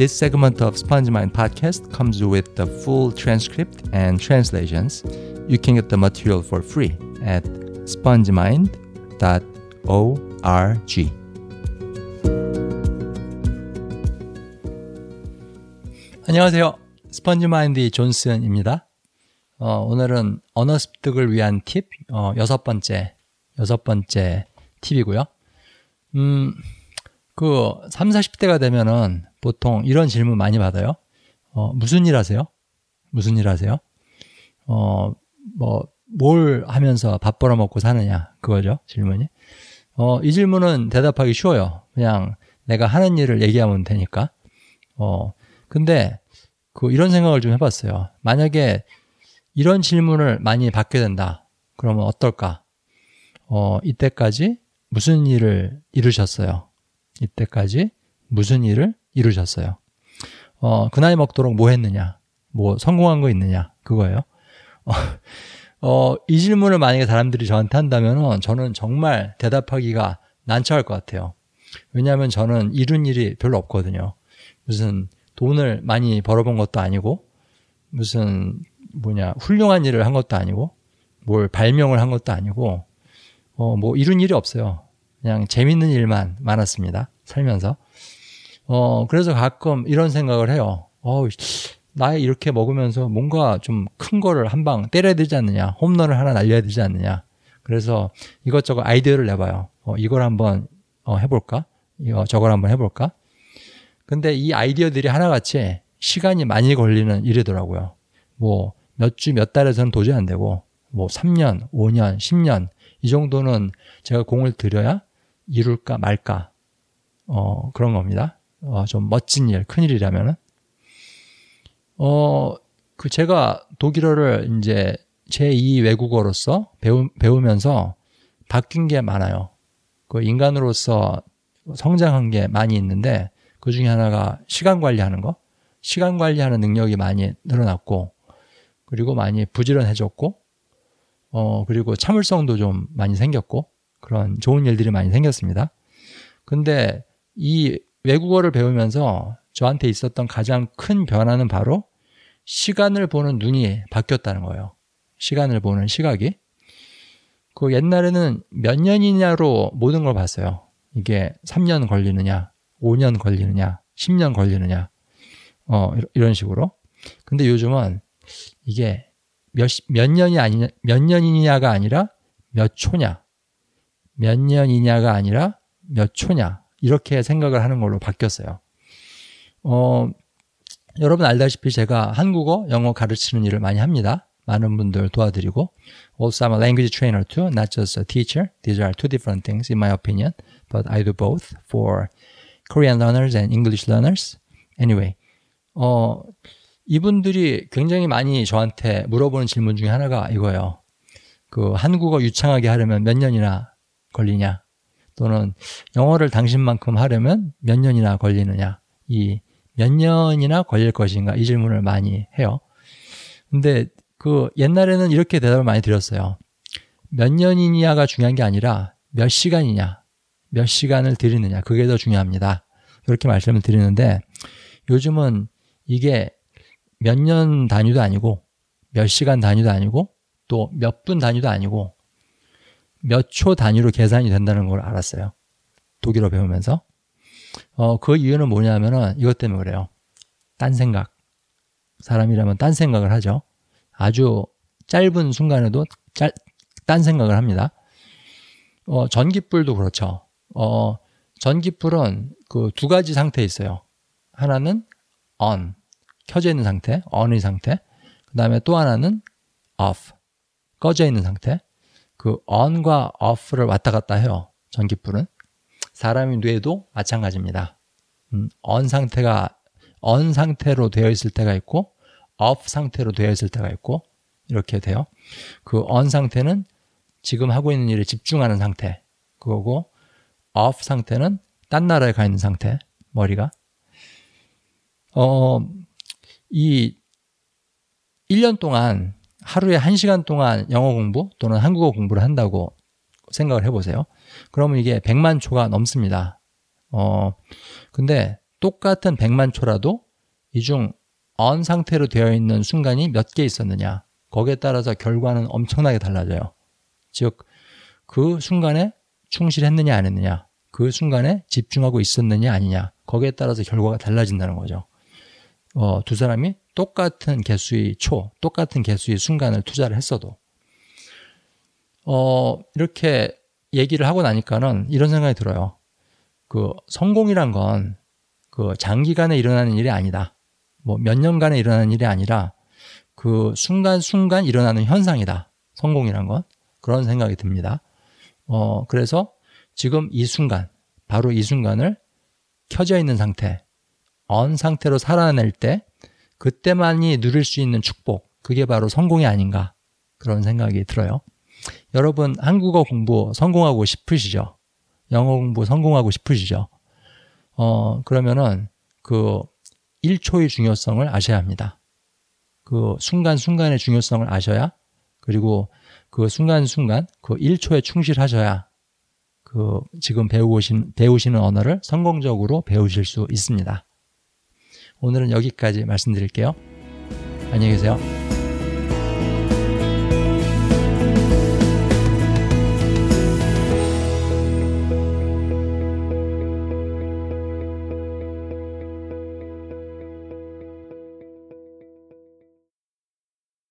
This segment of Sponge Mind podcast comes with the full transcript and translations. You can get the material for free at spongemind.org. 안녕하세요. 스펀지마인드 존슨입니다. 어, 오늘은 언어 습득을 위한 팁 어, 여섯 번째 여섯 번째 팁이고요. 음, 그 3, 40대가 되면은 보통 이런 질문 많이 받아요. 어, 무슨 일 하세요? 무슨 일 하세요? 어, 뭐, 뭘 하면서 밥 벌어 먹고 사느냐? 그거죠, 질문이. 어, 이 질문은 대답하기 쉬워요. 그냥 내가 하는 일을 얘기하면 되니까. 어, 근데 그 이런 생각을 좀 해봤어요. 만약에 이런 질문을 많이 받게 된다. 그러면 어떨까? 어, 이때까지 무슨 일을 이루셨어요? 이때까지 무슨 일을 이루셨어요? 어, 그 나이 먹도록 뭐 했느냐? 뭐 성공한 거 있느냐? 그거예요. 어, 어, 이 질문을 만약에 사람들이 저한테 한다면 저는 정말 대답하기가 난처할 것 같아요. 왜냐하면 저는 이룬 일이 별로 없거든요. 무슨 돈을 많이 벌어본 것도 아니고, 무슨 뭐냐, 훌륭한 일을 한 것도 아니고, 뭘 발명을 한 것도 아니고, 어, 뭐 이룬 일이 없어요. 그냥 재밌는 일만 많았습니다. 살면서. 어, 그래서 가끔 이런 생각을 해요. 어, 나이 이렇게 먹으면서 뭔가 좀 큰 거를 한 방 때려야 되지 않느냐. 홈런을 하나 날려야 되지 않느냐. 그래서 이것저것 아이디어를 내봐요. 어, 이걸 한번 어, 해볼까? 이거 저걸 한번 해볼까? 근데 이 아이디어들이 하나같이 시간이 많이 걸리는 일이더라고요. 뭐 몇 주, 몇 달에서는 도저히 안 되고, 뭐 3년, 5년, 10년, 이 정도는 제가 공을 들여야 이룰까 말까, 어, 그런 겁니다. 어, 좀 멋진 일, 큰 일이라면은. 어, 그 제가 독일어를 이제 제2 외국어로서 배우, 배우면서 바뀐 게 많아요. 그 인간으로서 성장한 게 많이 있는데 그 중에 하나가 시간 관리하는 거. 시간 관리하는 능력이 많이 늘어났고 그리고 많이 부지런해졌고 어 그리고 참을성도 좀 많이 생겼고 그런 좋은 일들이 많이 생겼습니다. 근데 이 외국어를 배우면서 저한테 있었던 가장 큰 변화는 바로 시간을 보는 눈이 바뀌었다는 거예요. 시간을 보는 시각이. 그 옛날에는 몇 년이냐로 모든 걸 봤어요. 이게 3년 걸리느냐, 5년 걸리느냐, 10년 걸리느냐, 어, 이런 식으로. 근데 요즘은 이게 몇, 몇 년이 아니냐, 몇 년이냐가 아니라 몇 초냐, 몇 년이냐가 아니라 몇 초냐, 이렇게 생각을 하는 걸로 바뀌었어요. 어, 여러분 알다시피 제가 한국어, 영어 가르치는 일을 많이 합니다. 많은 분들 도와드리고. Also, I'm a language trainer too, not just a teacher. These are two different things in my opinion, but I do both for Korean learners and English learners. Anyway, 어, 이분들이 굉장히 많이 저한테 물어보는 질문 중에 하나가 이거예요. 그 한국어 유창하게 하려면 몇 년이나 걸리냐? 또는 영어를 당신만큼 하려면 몇 년이나 걸리느냐? 이 몇 년이나 걸릴 것인가? 이 질문을 많이 해요. 근데 그 옛날에는 이렇게 대답을 많이 드렸어요. 몇 년이냐가 중요한 게 아니라 몇 시간이냐, 몇 시간을 드리느냐, 그게 더 중요합니다. 이렇게 말씀을 드리는데 요즘은 이게 몇 년 단위도 아니고 몇 시간 단위도 아니고 또 몇 분 단위도 아니고 몇 초 단위로 계산이 된다는 걸 알았어요. 독일어 배우면서. 어, 그 이유는 뭐냐면은 이것 때문에 그래요. 딴 생각. 사람이라면 딴 생각을 하죠. 아주 짧은 순간에도 짤, 딴 생각을 합니다. 어, 전기불도 그렇죠. 어, 전기불은 그 두 가지 상태에 있어요. 하나는 on, 켜져 있는 상태, on의 상태. 그 다음에 또 하나는 off, 꺼져 있는 상태. 그 on과 off를 왔다 갔다 해요. 전기불은. 사람의 뇌도 마찬가지입니다. 음, on 상태가 on 상태로 되어 있을 때가 있고 off 상태로 되어 있을 때가 있고 이렇게 돼요. 그 on 상태는 지금 하고 있는 일에 집중하는 상태. 그거고 off 상태는 딴 나라에 가 있는 상태. 머리가. 어, 이 1년 동안 하루에 1시간 동안 영어 공부 또는 한국어 공부를 한다고 생각을 해보세요. 그러면 이게 100만 초가 넘습니다. 어, 근데 똑같은 100만 초라도 이 중 언 상태로 되어 있는 순간이 몇 개 있었느냐. 거기에 따라서 결과는 엄청나게 달라져요. 즉, 그 순간에 충실했느냐 안 했느냐. 그 순간에 집중하고 있었느냐 아니냐. 거기에 따라서 결과가 달라진다는 거죠. 어, 두 사람이 똑같은 개수의 초, 똑같은 개수의 순간을 투자를 했어도 어, 이렇게 얘기를 하고 나니까는 이런 생각이 들어요. 그 성공이란 건 그 장기간에 일어나는 일이 아니다. 뭐 몇 년간에 일어나는 일이 아니라 그 순간순간 일어나는 현상이다. 성공이란 건. 그런 생각이 듭니다. 어, 그래서 지금 이 순간, 바로 이 순간을 켜져 있는 상태, 언 상태로 살아낼 때 그때만이 누릴 수 있는 축복, 그게 바로 성공이 아닌가 그런 생각이 들어요. 여러분 한국어 공부 성공하고 싶으시죠? 영어 공부 성공하고 싶으시죠? 어, 그러면은 그 1초의 중요성을 아셔야 합니다. 그 순간순간의 중요성을 아셔야 그리고 그 순간순간 그 1초에 충실하셔야 그 지금 배우신, 배우시는 언어를 성공적으로 배우실 수 있습니다. 오늘은 여기까지 말씀드릴게요. 안녕히 계세요.